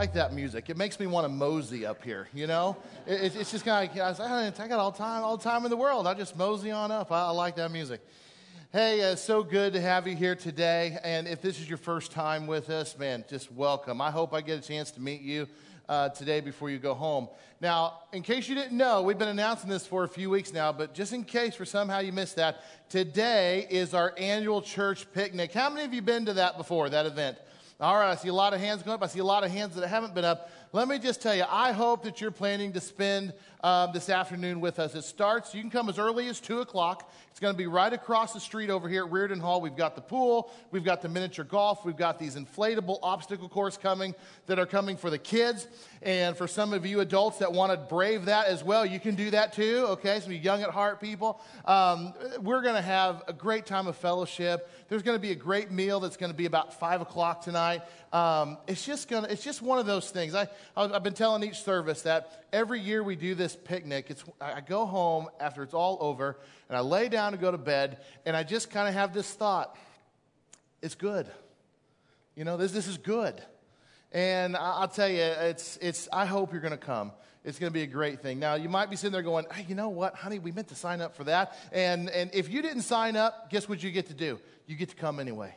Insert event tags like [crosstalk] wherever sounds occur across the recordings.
like that music. It makes me want to mosey up here, you know? It, it's just kind of like, I, was I got all time, all time in the world. I just mosey on up. I, I like that music. Hey, uh, so good to have you here today. And if this is your first time with us, man, just welcome. I hope I get a chance to meet you uh, today before you go home. Now, in case you didn't know, we've been announcing this for a few weeks now, but just in case for somehow you missed that, today is our annual church picnic. How many of you been to that before, that event? All right, I see a lot of hands going up. I see a lot of hands that haven't been up. Let me just tell you, I hope that you're planning to spend um, this afternoon with us. It starts, you can come as early as 2 o'clock. It's going to be right across the street over here at Riordan Hall. We've got the pool, we've got the miniature golf, we've got these inflatable obstacle course coming that are coming for the kids. And for some of you adults that want to brave that as well, you can do that too, okay? Some young at heart people. Um, we're going to have a great time of fellowship. There's going to be a great meal that's going to be about 5 o'clock tonight. Um, it's just gonna, it's just one of those things. I, I've been telling each service that every year we do this picnic. It's, I go home after it's all over, and I lay down to go to bed, and I just kind of have this thought: it's good. You know, this this is good. And I'll tell you, it's, it's, I hope you're going to come. It's going to be a great thing. Now, you might be sitting there going, hey, you know what, honey, we meant to sign up for that. And, and if you didn't sign up, guess what you get to do? You get to come anyway.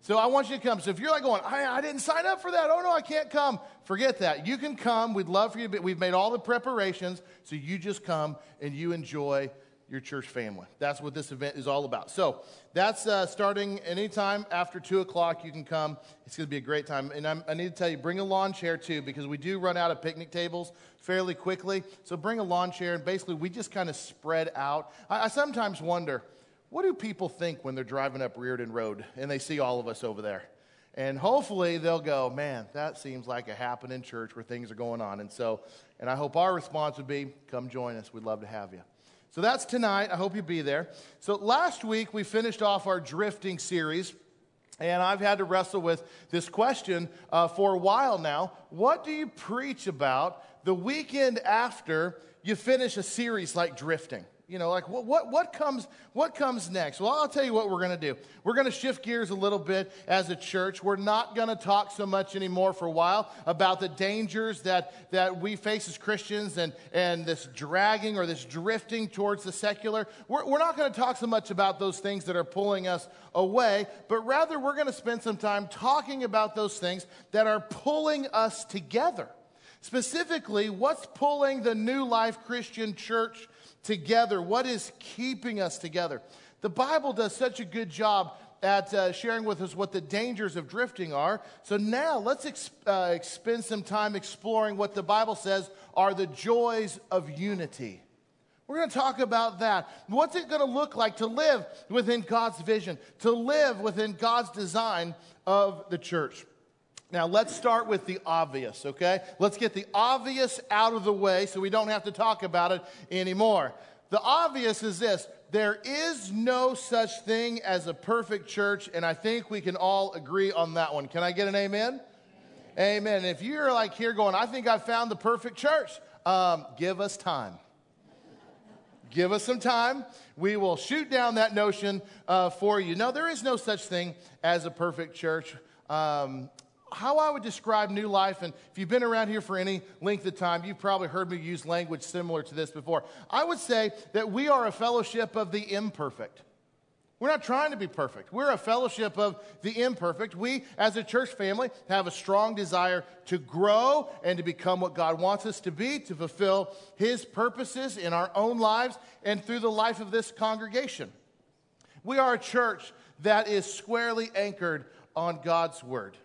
So I want you to come. So if you're like going, I, I, didn't sign up for that. Oh no, I can't come. Forget that. You can come. We'd love for you. But we've made all the preparations. So you just come and you enjoy your church family. That's what this event is all about. So that's uh, starting anytime after 2 o'clock. You can come. It's going to be a great time. And I'm, i need to tell you, bring a lawn chair too, because we do run out of picnic tables fairly quickly. So bring a lawn chair, and basically, we just kind of spread out. I, I sometimes wonder what do people think when they're driving up Riordan Road and they see all of us over there? And hopefully they'll go, man, that seems like a happening church where things are going on. And so, and I hope our response would be, come join us. We'd love to have you. So that's tonight. I hope you'll be there. So last week we finished off our drifting series. And I've had to wrestle with this question uh, for a while now. What do you preach about the weekend after you finish a series like drifting? You know, like what, what, what, comes, what comes next? Well, I'll tell you what we're going to do. We're going to shift gears a little bit as a church. We're not going to talk so much anymore for a while about the dangers that, that we face as Christians and, and this dragging or this drifting towards the secular. We're, we're not going to talk so much about those things that are pulling us away, but rather we're going to spend some time talking about those things that are pulling us together. Specifically, what's pulling the New Life Christian Church together? What is keeping us together? The Bible does such a good job at uh, sharing with us what the dangers of drifting are. So now let's ex- uh, spend some time exploring what the Bible says are the joys of unity. We're going to talk about that. What's it going to look like to live within God's vision, to live within God's design of the church? Now, let's start with the obvious, okay? Let's get the obvious out of the way so we don't have to talk about it anymore. The obvious is this there is no such thing as a perfect church, and I think we can all agree on that one. Can I get an amen? Amen. If you're like here going, I think I found the perfect church, um, give us time. Give us some time. We will shoot down that notion uh, for you. No, there is no such thing as a perfect church. Um, how I would describe New Life, and if you've been around here for any length of time, you've probably heard me use language similar to this before. I would say that we are a fellowship of the imperfect. We're not trying to be perfect. We're a fellowship of the imperfect. We, as a church family, have a strong desire to grow and to become what God wants us to be, to fulfill His purposes in our own lives and through the life of this congregation. We are a church that is squarely anchored on God's Word.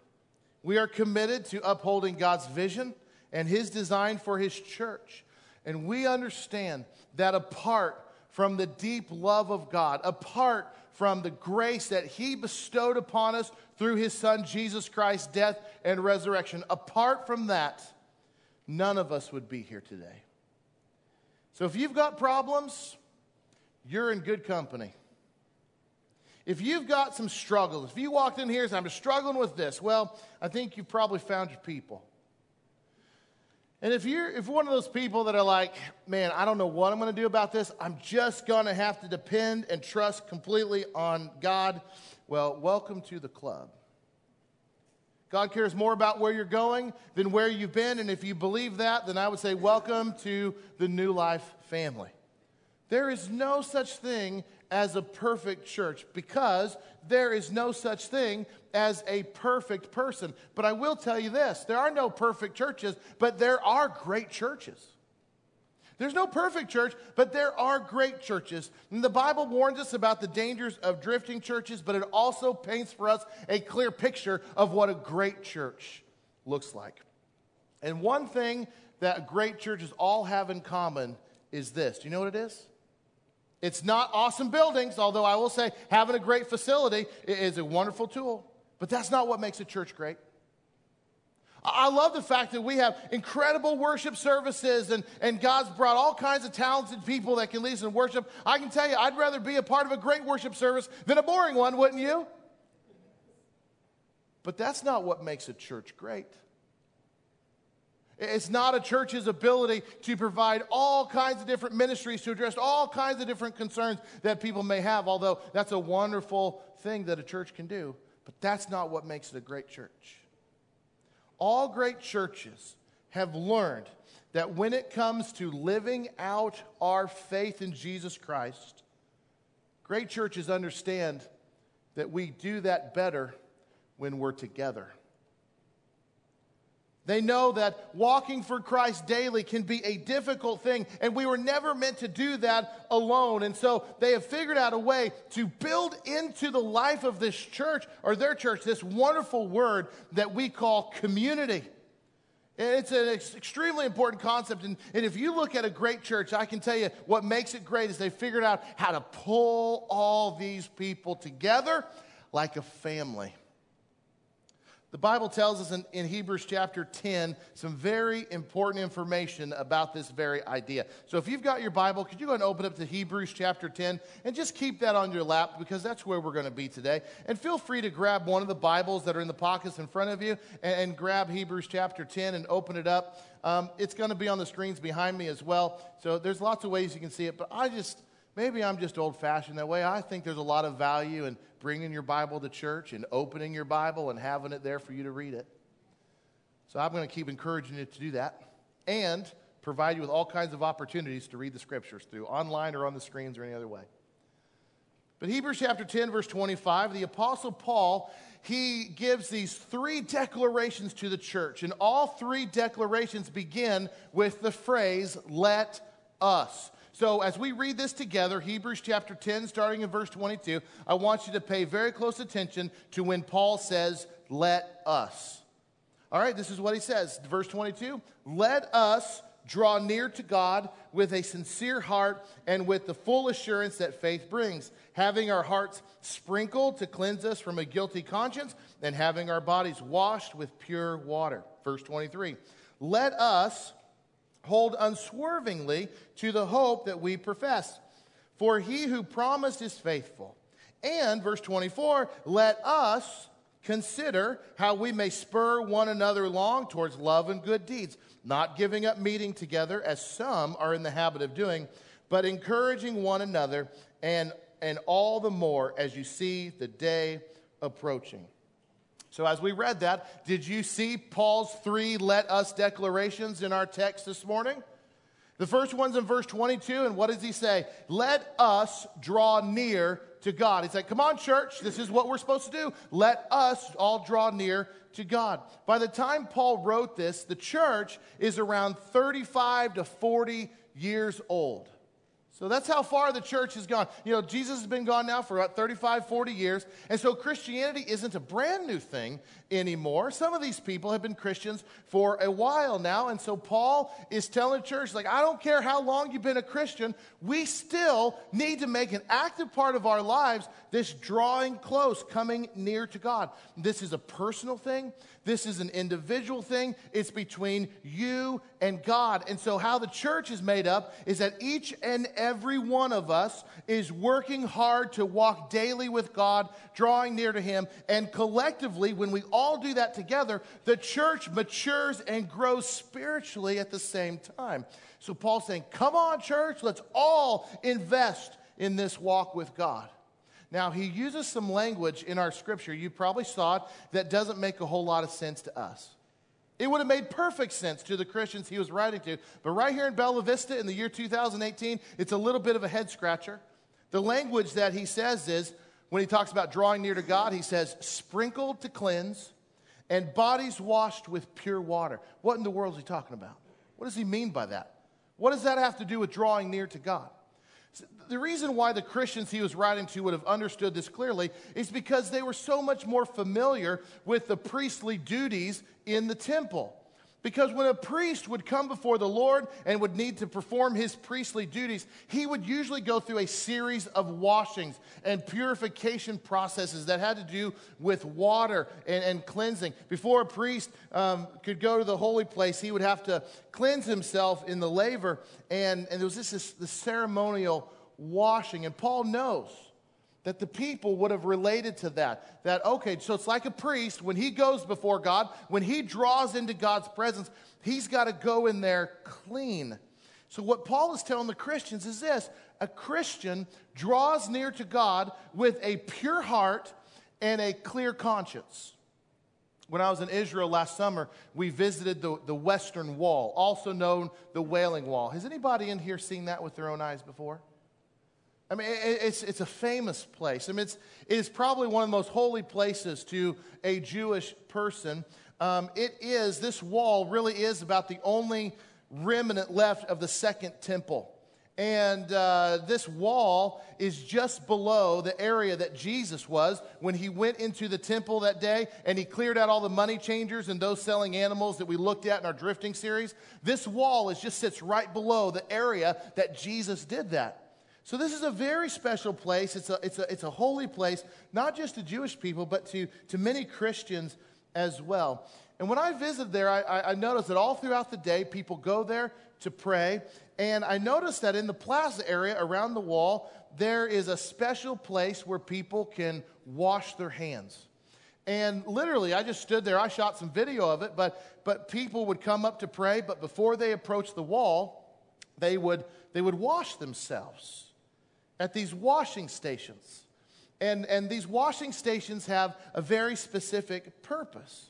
We are committed to upholding God's vision and His design for His church. And we understand that apart from the deep love of God, apart from the grace that He bestowed upon us through His Son Jesus Christ's death and resurrection, apart from that, none of us would be here today. So if you've got problems, you're in good company. If you've got some struggles, if you walked in here and I'm struggling with this, well, I think you've probably found your people. And if you're if you're one of those people that are like, man, I don't know what I'm going to do about this, I'm just going to have to depend and trust completely on God, well, welcome to the club. God cares more about where you're going than where you've been. And if you believe that, then I would say, welcome to the New Life family. There is no such thing as a perfect church because there is no such thing as a perfect person. But I will tell you this there are no perfect churches, but there are great churches. There's no perfect church, but there are great churches. And the Bible warns us about the dangers of drifting churches, but it also paints for us a clear picture of what a great church looks like. And one thing that great churches all have in common is this. Do you know what it is? It's not awesome buildings, although I will say having a great facility is a wonderful tool, but that's not what makes a church great. I love the fact that we have incredible worship services and, and God's brought all kinds of talented people that can lead us in worship. I can tell you, I'd rather be a part of a great worship service than a boring one, wouldn't you? But that's not what makes a church great. It's not a church's ability to provide all kinds of different ministries to address all kinds of different concerns that people may have, although that's a wonderful thing that a church can do. But that's not what makes it a great church all great churches have learned that when it comes to living out our faith in Jesus Christ, great churches understand that we do that better when we're together. They know that walking for Christ daily can be a difficult thing, and we were never meant to do that alone. And so they have figured out a way to build into the life of this church or their church this wonderful word that we call community. And it's an extremely important concept. And, and if you look at a great church, I can tell you what makes it great is they figured out how to pull all these people together like a family. The Bible tells us in, in, Hebrews chapter 10 some very important information about this very idea. So if you've got your Bible, could you go and open up to Hebrews chapter 10 and just keep that on your lap because that's where we're going to be today. And feel free to grab one of the Bibles that are in the pockets in front of you and, and grab Hebrews chapter 10 and open it up. Um, it's going to be on the screens behind me as well. So there's lots of ways you can see it, but I just Maybe I'm just old fashioned that way. I think there's a lot of value in bringing your Bible to church and opening your Bible and having it there for you to read it. So I'm going to keep encouraging you to do that and provide you with all kinds of opportunities to read the scriptures through online or on the screens or any other way. But Hebrews chapter 10, verse 25, the Apostle Paul, he gives these three declarations to the church. And all three declarations begin with the phrase, let us. So, as we read this together, Hebrews chapter 10, starting in verse 22, I want you to pay very close attention to when Paul says, Let us. All right, this is what he says. Verse 22 Let us draw near to God with a sincere heart and with the full assurance that faith brings, having our hearts sprinkled to cleanse us from a guilty conscience, and having our bodies washed with pure water. Verse 23 Let us hold unswervingly to the hope that we profess. For he who promised is faithful. And, verse 24, let us consider how we may spur one another along towards love and good deeds, not giving up meeting together as some are in the habit of doing, but encouraging one another, and, and all the more as you see the day approaching. So, as we read that, did you see Paul's three let us declarations in our text this morning? The first one's in verse 22, and what does he say? Let us draw near to God. He's like, come on, church, this is what we're supposed to do. Let us all draw near to God. By the time Paul wrote this, the church is around 35 to 40 years old. So that's how far the church has gone. You know, Jesus has been gone now for about 35, 40 years. And so Christianity isn't a brand new thing anymore. Some of these people have been Christians for a while now. And so Paul is telling the church, like, I don't care how long you've been a Christian, we still need to make an active part of our lives this drawing close, coming near to God. This is a personal thing. This is an individual thing. It's between you and God. And so, how the church is made up is that each and every one of us is working hard to walk daily with God, drawing near to Him. And collectively, when we all do that together, the church matures and grows spiritually at the same time. So, Paul's saying, Come on, church, let's all invest in this walk with God. Now, he uses some language in our scripture, you probably saw it, that doesn't make a whole lot of sense to us. It would have made perfect sense to the Christians he was writing to. But right here in Bella Vista in the year 2018, it's a little bit of a head scratcher. The language that he says is when he talks about drawing near to God, he says, sprinkled to cleanse and bodies washed with pure water. What in the world is he talking about? What does he mean by that? What does that have to do with drawing near to God? The reason why the Christians he was writing to would have understood this clearly is because they were so much more familiar with the priestly duties in the temple. Because when a priest would come before the Lord and would need to perform his priestly duties, he would usually go through a series of washings and purification processes that had to do with water and, and cleansing. Before a priest um, could go to the holy place, he would have to cleanse himself in the laver, and, and there was this, this, this ceremonial washing. And Paul knows that the people would have related to that. That, okay, so it's like a priest, when he goes before God, when he draws into God's presence, he's got to go in there clean. So, what Paul is telling the Christians is this a Christian draws near to God with a pure heart and a clear conscience. When I was in Israel last summer, we visited the, the Western Wall, also known the Wailing Wall. Has anybody in here seen that with their own eyes before? I mean, it's, it's a famous place. I mean, it's, it is probably one of the most holy places to a Jewish person. Um, it is, this wall really is about the only remnant left of the second temple. And uh, this wall is just below the area that Jesus was when he went into the temple that day and he cleared out all the money changers and those selling animals that we looked at in our drifting series. This wall is just sits right below the area that Jesus did that. So, this is a very special place. It's a, it's a, it's a holy place, not just to Jewish people, but to, to many Christians as well. And when I visited there, I, I noticed that all throughout the day, people go there to pray. And I noticed that in the plaza area around the wall, there is a special place where people can wash their hands. And literally, I just stood there. I shot some video of it, but, but people would come up to pray, but before they approached the wall, they would, they would wash themselves at these washing stations. And, and these washing stations have a very specific purpose.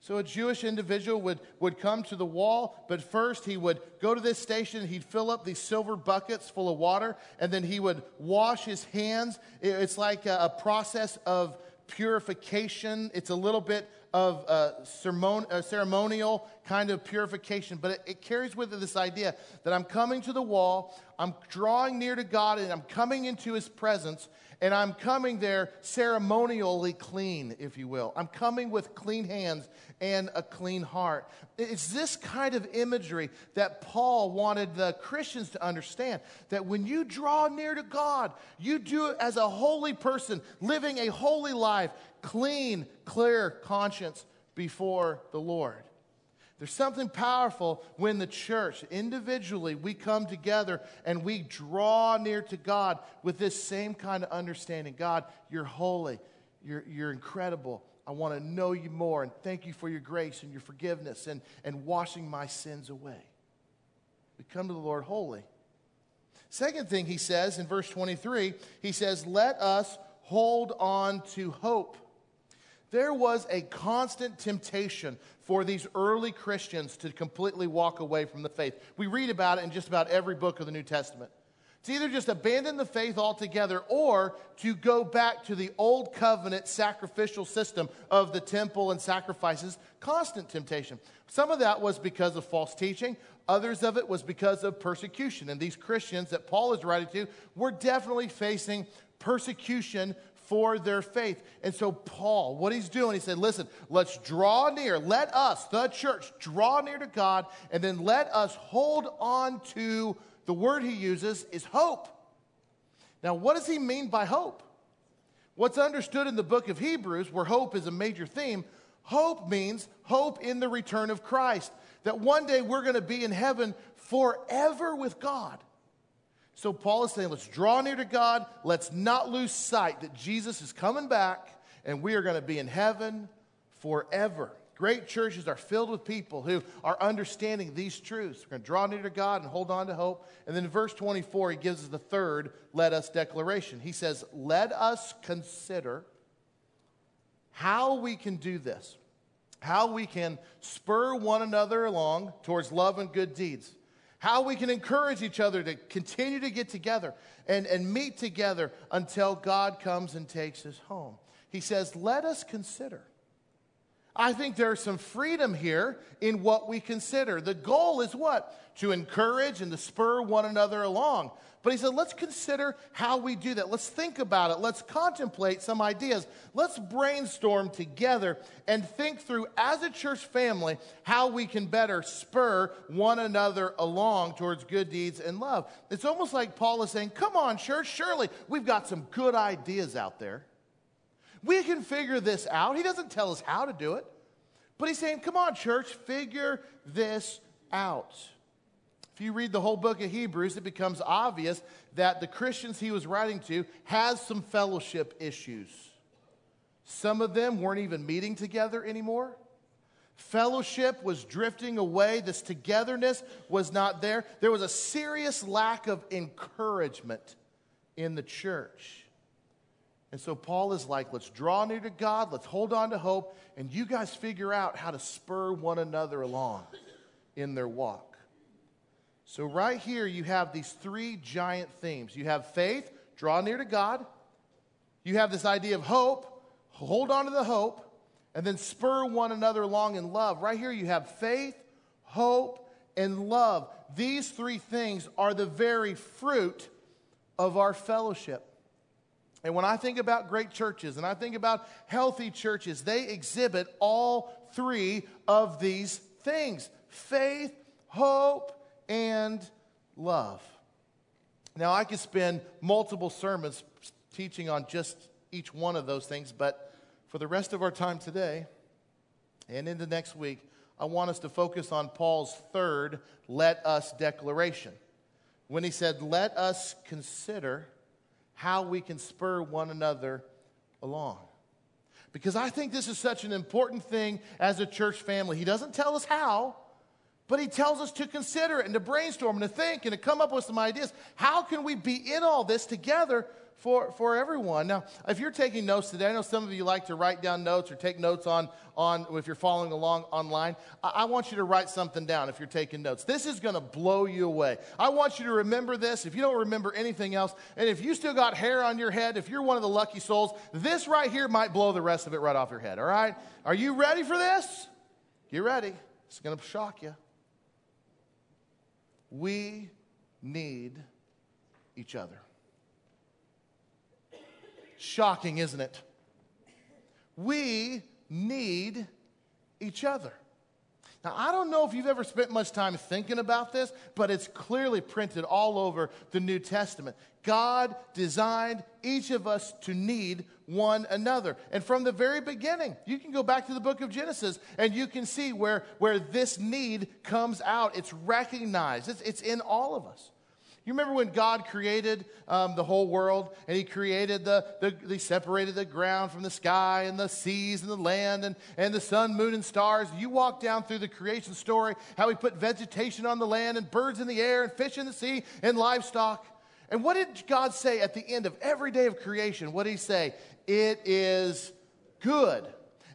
So a Jewish individual would, would come to the wall, but first he would go to this station, he'd fill up these silver buckets full of water, and then he would wash his hands. It's like a, a process of purification. It's a little bit of ceremonial kind of purification, but it, it carries with it this idea that I'm coming to the wall, I'm drawing near to God, and I'm coming into his presence, and I'm coming there ceremonially clean, if you will. I'm coming with clean hands and a clean heart. It's this kind of imagery that Paul wanted the Christians to understand that when you draw near to God, you do it as a holy person, living a holy life, clean, clear conscience before the Lord. There's something powerful when the church, individually, we come together and we draw near to God with this same kind of understanding. God, you're holy, you're, you're incredible. I want to know you more and thank you for your grace and your forgiveness and, and washing my sins away. We come to the Lord holy. Second thing he says in verse 23, he says, Let us hold on to hope. There was a constant temptation for these early Christians to completely walk away from the faith. We read about it in just about every book of the New Testament. To either just abandon the faith altogether or to go back to the old covenant sacrificial system of the temple and sacrifices, constant temptation. Some of that was because of false teaching, others of it was because of persecution. And these Christians that Paul is writing to were definitely facing persecution for their faith. And so, Paul, what he's doing, he said, listen, let's draw near. Let us, the church, draw near to God, and then let us hold on to the word he uses is hope. Now, what does he mean by hope? What's understood in the book of Hebrews, where hope is a major theme, hope means hope in the return of Christ. That one day we're going to be in heaven forever with God. So Paul is saying, let's draw near to God. Let's not lose sight that Jesus is coming back and we are going to be in heaven forever. Great churches are filled with people who are understanding these truths. We're going to draw near to God and hold on to hope. And then in verse 24, he gives us the third let us declaration. He says, Let us consider how we can do this, how we can spur one another along towards love and good deeds, how we can encourage each other to continue to get together and, and meet together until God comes and takes us home. He says, Let us consider. I think there's some freedom here in what we consider. The goal is what? To encourage and to spur one another along. But he said, let's consider how we do that. Let's think about it. Let's contemplate some ideas. Let's brainstorm together and think through, as a church family, how we can better spur one another along towards good deeds and love. It's almost like Paul is saying, Come on, church, surely we've got some good ideas out there. We can figure this out. He doesn't tell us how to do it, but he's saying, Come on, church, figure this out. If you read the whole book of Hebrews, it becomes obvious that the Christians he was writing to has some fellowship issues. Some of them weren't even meeting together anymore. Fellowship was drifting away. This togetherness was not there. There was a serious lack of encouragement in the church. And so Paul is like, let's draw near to God, let's hold on to hope, and you guys figure out how to spur one another along in their walk. So, right here, you have these three giant themes you have faith, draw near to God. You have this idea of hope, hold on to the hope, and then spur one another along in love. Right here, you have faith, hope, and love. These three things are the very fruit of our fellowship. And when I think about great churches and I think about healthy churches, they exhibit all three of these things faith, hope, and love. Now, I could spend multiple sermons teaching on just each one of those things, but for the rest of our time today and into next week, I want us to focus on Paul's third let us declaration. When he said, let us consider how we can spur one another along. Because I think this is such an important thing as a church family. He doesn't tell us how, but he tells us to consider it and to brainstorm and to think and to come up with some ideas. How can we be in all this together for, for everyone? Now, if you're taking notes today, I know some of you like to write down notes or take notes on, on if you're following along online. I, I want you to write something down if you're taking notes. This is going to blow you away. I want you to remember this if you don't remember anything else. And if you still got hair on your head, if you're one of the lucky souls, this right here might blow the rest of it right off your head, all right? Are you ready for this? Get ready. It's going to shock you. We need each other. Shocking, isn't it? We need each other. Now, I don't know if you've ever spent much time thinking about this, but it's clearly printed all over the New Testament. God designed each of us to need one another. And from the very beginning, you can go back to the book of Genesis and you can see where, where this need comes out. It's recognized, it's, it's in all of us. You remember when God created um, the whole world and He created the, the, He separated the ground from the sky and the seas and the land and, and the sun, moon, and stars. You walk down through the creation story, how He put vegetation on the land and birds in the air and fish in the sea and livestock. And what did God say at the end of every day of creation? What did He say? It is good.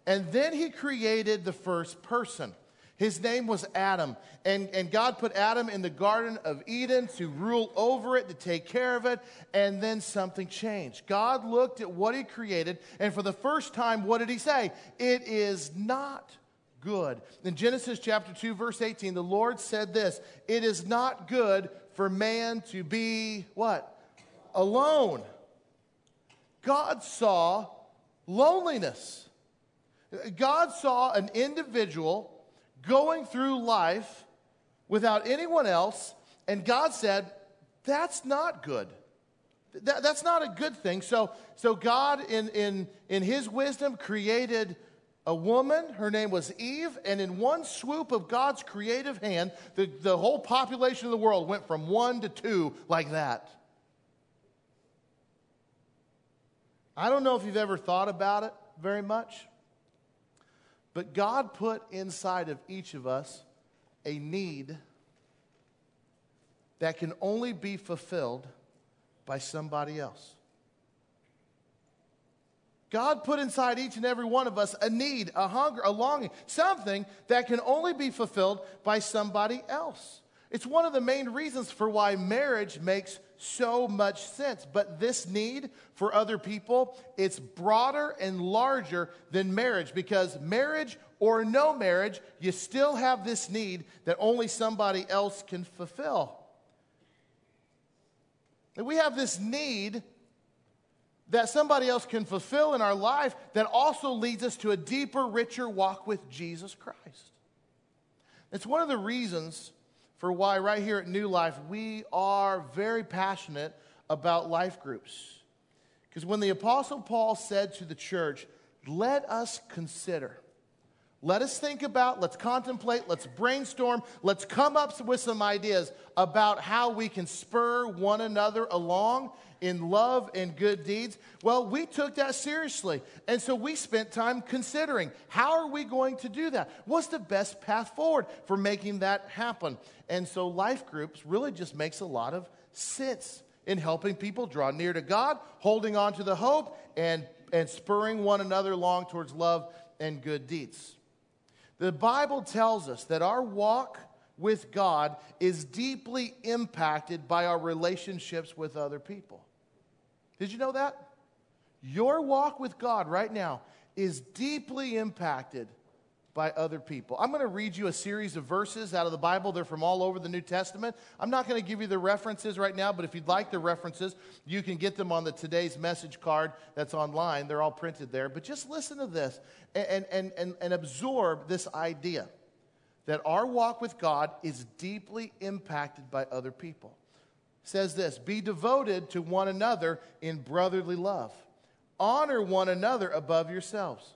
And then He created the first person. His name was Adam. And, and God put Adam in the Garden of Eden to rule over it, to take care of it. And then something changed. God looked at what He created, and for the first time, what did He say? It is not good. In Genesis chapter 2, verse 18, the Lord said this It is not good for man to be what? Alone. God saw loneliness. God saw an individual going through life without anyone else, and God said, That's not good. That, that's not a good thing. So, so God, in, in, in His wisdom, created a woman. Her name was Eve. And in one swoop of God's creative hand, the, the whole population of the world went from one to two like that. I don't know if you've ever thought about it very much. But God put inside of each of us a need that can only be fulfilled by somebody else. God put inside each and every one of us a need, a hunger, a longing, something that can only be fulfilled by somebody else. It's one of the main reasons for why marriage makes so much sense. But this need for other people, it's broader and larger than marriage because marriage or no marriage, you still have this need that only somebody else can fulfill. And we have this need that somebody else can fulfill in our life that also leads us to a deeper, richer walk with Jesus Christ. It's one of the reasons for why, right here at New Life, we are very passionate about life groups. Because when the Apostle Paul said to the church, let us consider, let us think about, let's contemplate, let's brainstorm, let's come up with some ideas about how we can spur one another along in love and good deeds. Well, we took that seriously. And so we spent time considering how are we going to do that? What's the best path forward for making that happen? And so life groups really just makes a lot of sense in helping people draw near to God, holding on to the hope, and, and spurring one another along towards love and good deeds. The Bible tells us that our walk with God is deeply impacted by our relationships with other people. Did you know that? Your walk with God right now is deeply impacted by other people. I'm going to read you a series of verses out of the Bible. They're from all over the New Testament. I'm not going to give you the references right now, but if you'd like the references, you can get them on the today's message card that's online. They're all printed there. But just listen to this and, and, and, and absorb this idea that our walk with God is deeply impacted by other people. It says this Be devoted to one another in brotherly love, honor one another above yourselves.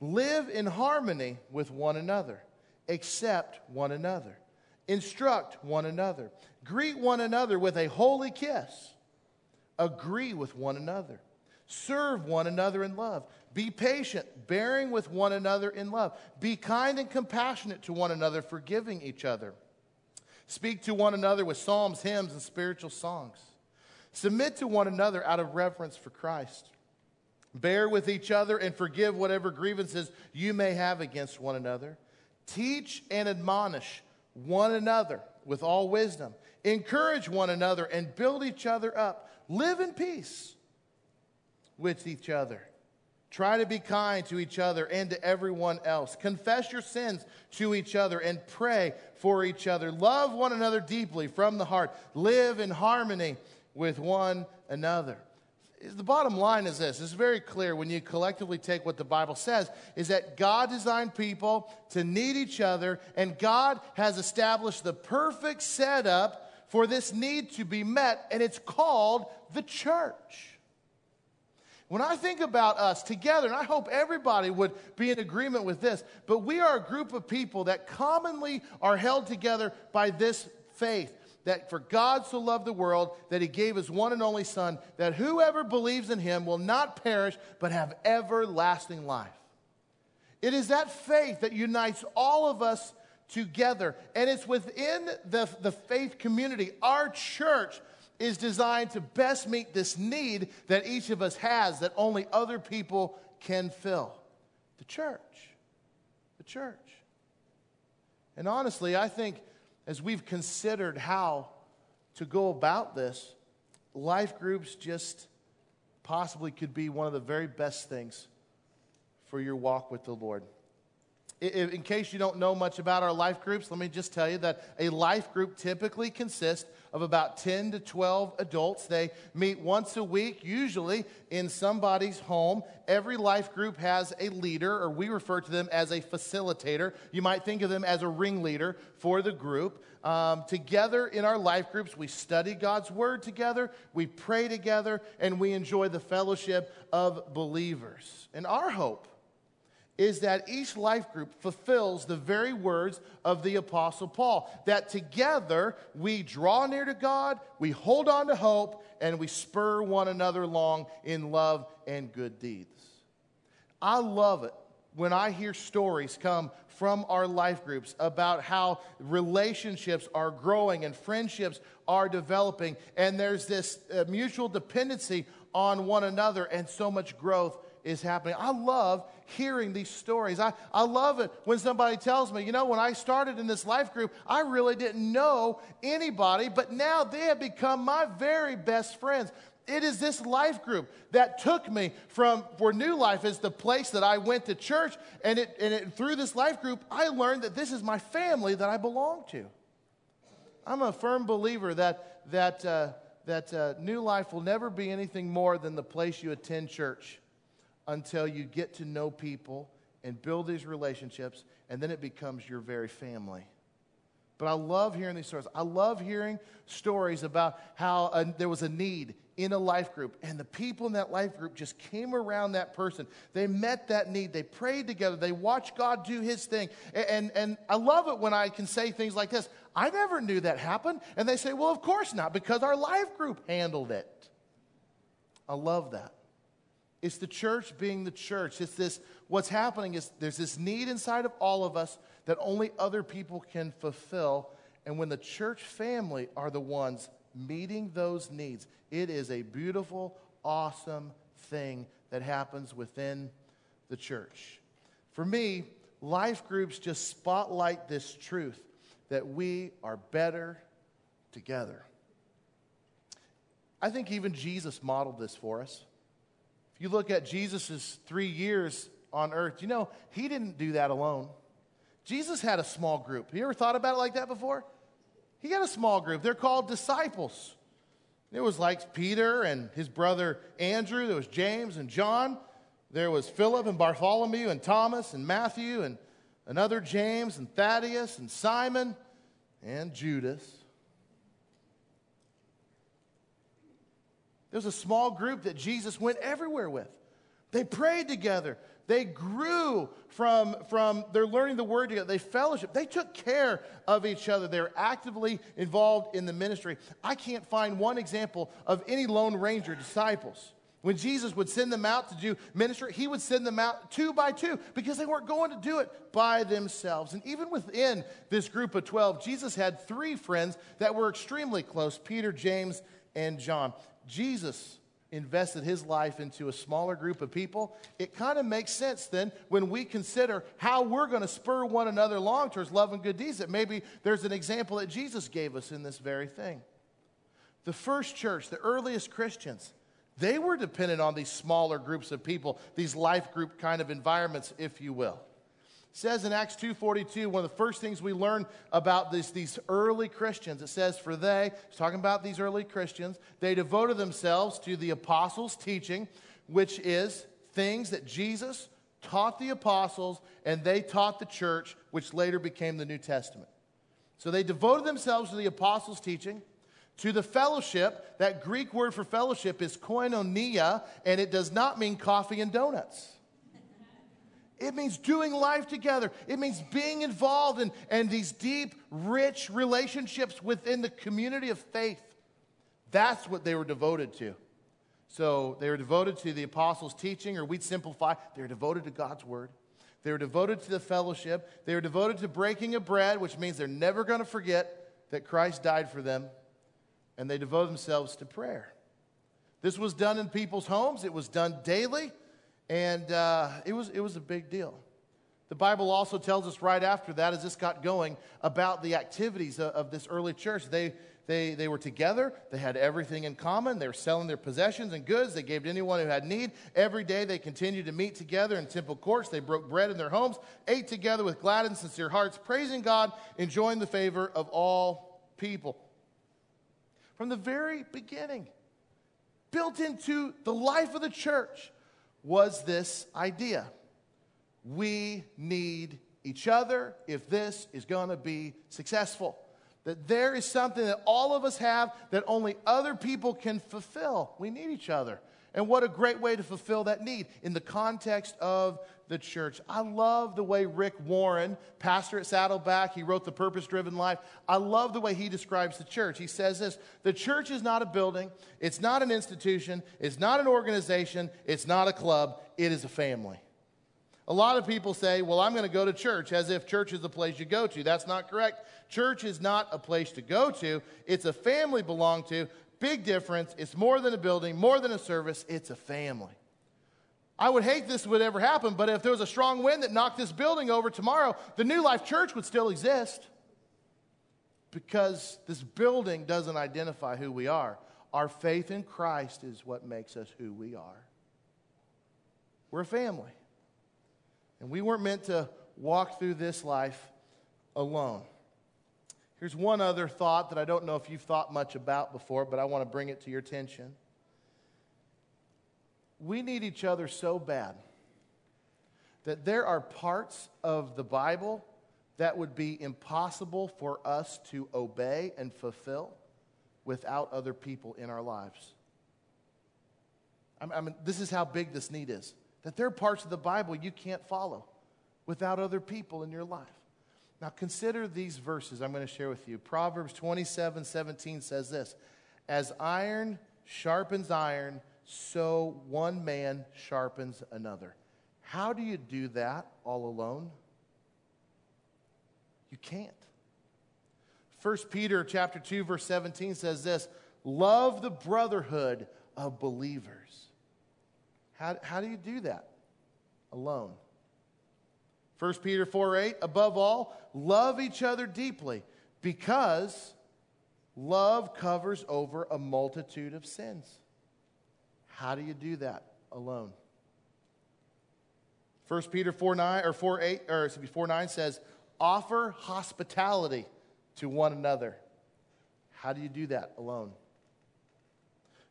Live in harmony with one another. Accept one another. Instruct one another. Greet one another with a holy kiss. Agree with one another. Serve one another in love. Be patient, bearing with one another in love. Be kind and compassionate to one another, forgiving each other. Speak to one another with psalms, hymns, and spiritual songs. Submit to one another out of reverence for Christ. Bear with each other and forgive whatever grievances you may have against one another. Teach and admonish one another with all wisdom. Encourage one another and build each other up. Live in peace with each other. Try to be kind to each other and to everyone else. Confess your sins to each other and pray for each other. Love one another deeply from the heart. Live in harmony with one another the bottom line is this it's very clear when you collectively take what the bible says is that god designed people to need each other and god has established the perfect setup for this need to be met and it's called the church. When I think about us together, and I hope everybody would be in agreement with this, but we are a group of people that commonly are held together by this faith that for God so loved the world that he gave his one and only Son, that whoever believes in him will not perish but have everlasting life. It is that faith that unites all of us together. And it's within the, the faith community. Our church is designed to best meet this need that each of us has that only other people can fill. The church. The church. And honestly, I think as we've considered how to go about this, life groups just possibly could be one of the very best things for your walk with the Lord. In case you don't know much about our life groups, let me just tell you that a life group typically consists of about 10 to 12 adults. They meet once a week, usually in somebody's home. Every life group has a leader, or we refer to them as a facilitator. You might think of them as a ringleader for the group. Um, together in our life groups, we study God's word together, we pray together, and we enjoy the fellowship of believers. And our hope is that each life group fulfills the very words of the Apostle Paul. That together we draw near to God, we hold on to hope, and we spur one another along in love and good deeds. I love it when I hear stories come from our life groups about how relationships are growing and friendships are developing, and there's this uh, mutual dependency on one another, and so much growth is happening. I love hearing these stories. I, I love it when somebody tells me, you know, when I started in this life group, I really didn't know anybody, but now they have become my very best friends. It is this life group that took me from where New Life is the place that I went to church, and it, and it, through this life group, I learned that this is my family that I belong to. I'm a firm believer that that uh, that uh, New Life will never be anything more than the place you attend church until you get to know people and build these relationships, and then it becomes your very family. But I love hearing these stories. I love hearing stories about how uh, there was a need in a life group, and the people in that life group just came around that person. They met that need. They prayed together. They watched God do his thing. And, and, and I love it when I can say things like this I never knew that happened. And they say, Well, of course not, because our life group handled it. I love that. It's the church being the church. It's this, what's happening is there's this need inside of all of us that only other people can fulfill. And when the church family are the ones meeting those needs, it is a beautiful, awesome thing that happens within the church. For me, life groups just spotlight this truth that we are better together. I think even Jesus modeled this for us. You look at Jesus' three years on earth, you know, he didn't do that alone. Jesus had a small group. Have You ever thought about it like that before? He had a small group. They're called disciples. It was like Peter and his brother Andrew. There was James and John. There was Philip and Bartholomew and Thomas and Matthew and another James and Thaddeus and Simon and Judas. There was a small group that Jesus went everywhere with. They prayed together. They grew from, from their learning the word together. They fellowship. They took care of each other. They were actively involved in the ministry. I can't find one example of any Lone Ranger disciples. When Jesus would send them out to do ministry, he would send them out two by two because they weren't going to do it by themselves. And even within this group of 12, Jesus had three friends that were extremely close Peter, James, and John. Jesus invested his life into a smaller group of people, it kind of makes sense then when we consider how we're going to spur one another along towards love and good deeds that maybe there's an example that Jesus gave us in this very thing. The first church, the earliest Christians, they were dependent on these smaller groups of people, these life group kind of environments, if you will says in Acts 2.42, one of the first things we learn about this, these early Christians, it says, for they, it's talking about these early Christians, they devoted themselves to the apostles' teaching, which is things that Jesus taught the apostles and they taught the church, which later became the New Testament. So they devoted themselves to the apostles' teaching, to the fellowship. That Greek word for fellowship is koinonia, and it does not mean coffee and donuts. It means doing life together. It means being involved in, in these deep, rich relationships within the community of faith. That's what they were devoted to. So they were devoted to the apostles' teaching, or we'd simplify, they were devoted to God's word. They were devoted to the fellowship. They were devoted to breaking of bread, which means they're never going to forget that Christ died for them. And they devoted themselves to prayer. This was done in people's homes, it was done daily. And uh, it, was, it was a big deal. The Bible also tells us right after that, as this got going, about the activities of, of this early church. They, they, they were together, they had everything in common, they were selling their possessions and goods, they gave to anyone who had need. Every day they continued to meet together in temple courts, they broke bread in their homes, ate together with glad and sincere hearts, praising God, enjoying the favor of all people. From the very beginning, built into the life of the church was this idea we need each other if this is going to be successful. That there is something that all of us have that only other people can fulfill. We need each other. And what a great way to fulfill that need in the context of the church. I love the way Rick Warren, pastor at Saddleback, he wrote The Purpose Driven Life. I love the way he describes the church. He says this The church is not a building, it's not an institution, it's not an organization, it's not a club, it is a family. A lot of people say, well, I'm going to go to church as if church is the place you go to. That's not correct. Church is not a place to go to, it's a family belong to. Big difference. It's more than a building, more than a service, it's a family. I would hate this would ever happen, but if there was a strong wind that knocked this building over tomorrow, the New Life Church would still exist because this building doesn't identify who we are. Our faith in Christ is what makes us who we are. We're a family. And we weren't meant to walk through this life alone. Here's one other thought that I don't know if you've thought much about before, but I want to bring it to your attention. We need each other so bad that there are parts of the Bible that would be impossible for us to obey and fulfill without other people in our lives. I mean, this is how big this need is that there are parts of the Bible you can't follow without other people in your life. Now, consider these verses I'm going to share with you. Proverbs 27 17 says this As iron sharpens iron, so one man sharpens another. How do you do that all alone? You can't. 1 Peter chapter 2 verse 17 says this, love the brotherhood of believers. How, how do you do that? Alone. 1 Peter 4 8, above all, love each other deeply because love covers over a multitude of sins. How do you do that alone? 1 Peter 4 9 or 4 8 or excuse me, 4 9 says, offer hospitality to one another. How do you do that alone?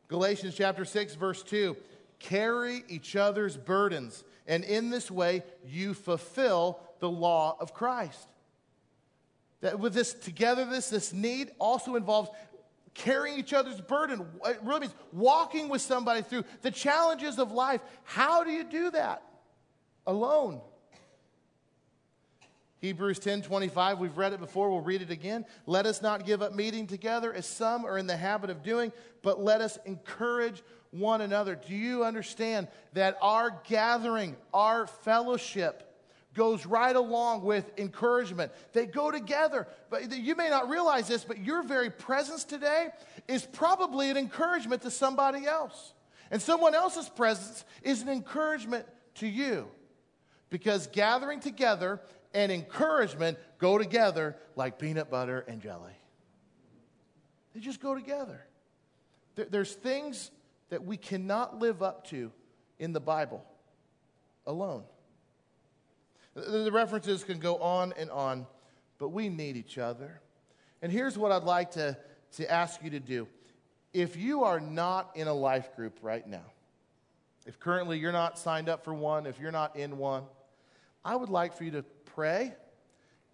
Galatians chapter 6, verse 2 carry each other's burdens, and in this way you fulfill the law of Christ. That with this togetherness, this need also involves carrying each other's burden. It really means walking with somebody through the challenges of life. How do you do that? Alone. Hebrews 10 25, we've read it before, we'll read it again. Let us not give up meeting together as some are in the habit of doing, but let us encourage one another. Do you understand that our gathering, our fellowship, goes right along with encouragement. They go together. But you may not realize this, but your very presence today is probably an encouragement to somebody else. And someone else's presence is an encouragement to you. Because gathering together and encouragement go together like peanut butter and jelly. They just go together. There's things that we cannot live up to in the Bible alone. The references can go on and on, but we need each other. And here's what I'd like to, to ask you to do. If you are not in a life group right now, if currently you're not signed up for one, if you're not in one, I would like for you to pray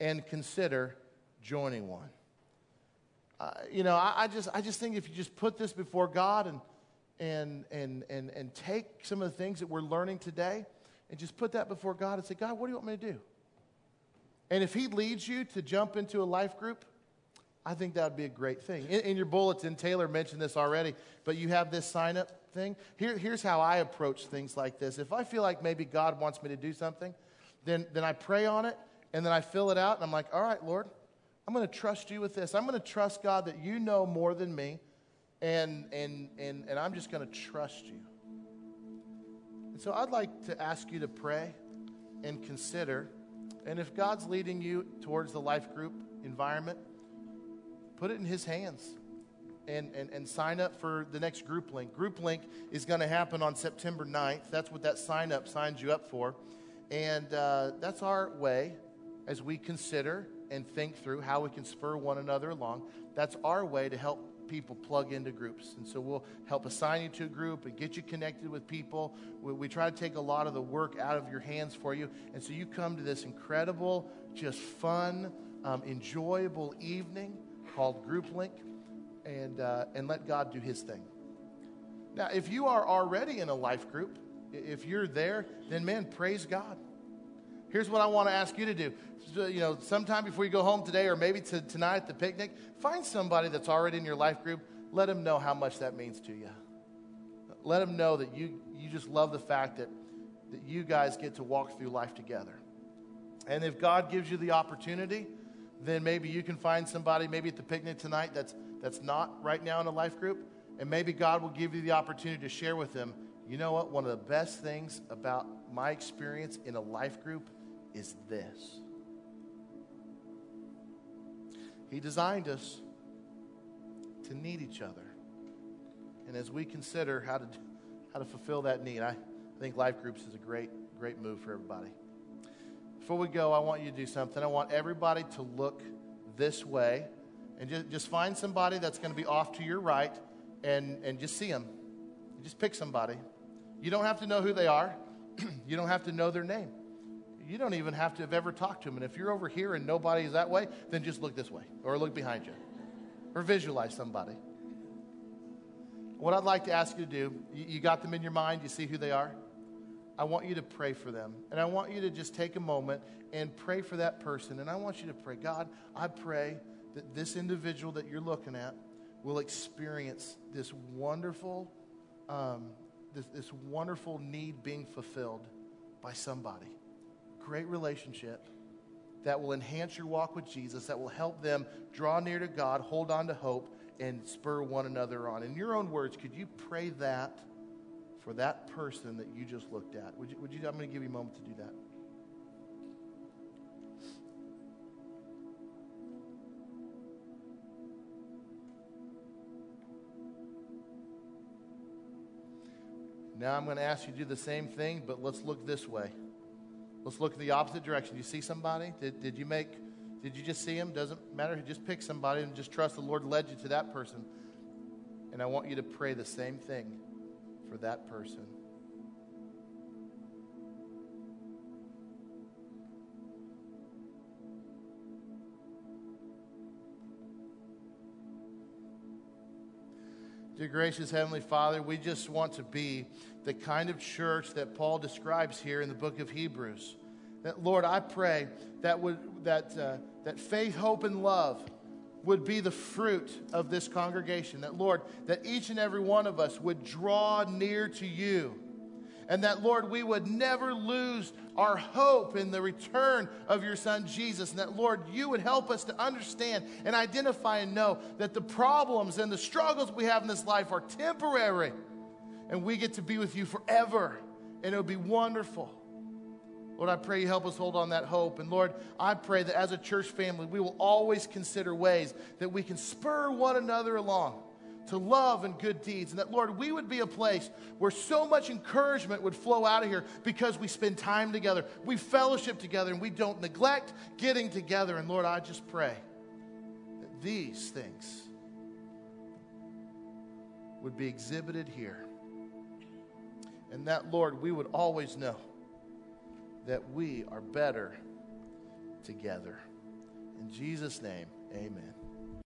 and consider joining one. Uh, you know, I, I, just, I just think if you just put this before God and, and, and, and, and take some of the things that we're learning today and just put that before God and say, God, what do you want me to do? And if He leads you to jump into a life group, I think that would be a great thing. In, in, your bulletin, Taylor mentioned this already, but you have this sign up thing. Here, here's how I approach things like this. If I feel like maybe God wants me to do something, then, then I pray on it and then I fill it out and I'm like, all right, Lord, I'm going to trust you with this. I'm going to trust God that you know more than me and, and, and, and I'm just going to trust you. And so I'd like to ask you to pray and consider. And if God's leading you towards the life group environment, put it in His hands and, and, and sign up for the next group link. Group link is going to happen on September 9th. That's what that sign up signs you up for. And uh, that's our way as we consider and think through how we can spur one another along. That's our way to help people plug into groups. And so we'll help assign you to a group and get you connected with people. We, we, try to take a lot of the work out of your hands for you. And so you come to this incredible, just fun, um, enjoyable evening called Group Link and, uh, and let God do his thing. Now, if you are already in a life group, if you're there, then man, praise God. Here's what I want to ask you to do. You know, sometime before you go home today or maybe to, tonight at the picnic, find somebody that's already in your life group. Let them know how much that means to you. Let them know that you, you just love the fact that, that you guys get to walk through life together. And if God gives you the opportunity, then maybe you can find somebody, maybe at the picnic tonight, that's, that's not right now in a life group. And maybe God will give you the opportunity to share with them, you know what? One of the best things about my experience in a life group is this. He designed us to need each other. And as we consider how to, how to fulfill that need, I, I think life groups is a great, great move for everybody. Before we go, I want you to do something. I want everybody to look this way and just, just find somebody that's going to be off to your right and, and just see them. Just pick somebody. You don't have to know who they are, [clears throat] you don't have to know their name. You don't even have to have ever talked to them. And if you're over here and nobody's that way, then just look this way or look behind you or visualize somebody. What I'd like to ask you to do, you, you got them in your mind, you see who they are? I want you to pray for them. And I want you to just take a moment and pray for that person. And I want you to pray, God, I pray that this individual that you're looking at will experience this wonderful, um, this, this wonderful need being fulfilled by somebody. Great relationship that will enhance your walk with Jesus, that will help them draw near to God, hold on to hope, and spur one another on. In your own words, could you pray that? for that person that you just looked at. Would you, would you, I'm going to give you a moment to do that. Now I'm going to ask you to do the same thing, but let's look this way. Let's look in the opposite direction. You see somebody? Did, did you make, did you just see him? Doesn't matter. Just pick somebody and just trust the Lord led you to that person. And I want you to pray the same thing for that person. Dear gracious Heavenly Father, we just want to be the kind of church that Paul describes here in the book of Hebrews. That, Lord, I pray that, would, that, uh, that faith, hope, and love would be the fruit of this congregation. That, Lord, that each and every one of us would draw near to you. And that, Lord, we would never lose our hope in the return of your Son Jesus. And that, Lord, you would help us to understand and identify and know that the problems and the struggles we have in this life are temporary. And we get to be with you forever. And it would be wonderful. Lord, I pray you help us hold on that hope. And Lord, I pray that as a church family, we will always consider ways that we can spur one another along to love and good deeds. And that, Lord, we would be a place where so much encouragement would flow out of here because we spend time together, we fellowship together, and we don't neglect getting together. And Lord, I just pray that these things would be exhibited here. And that, Lord, we would always know that we are better together. In Jesus' name, amen.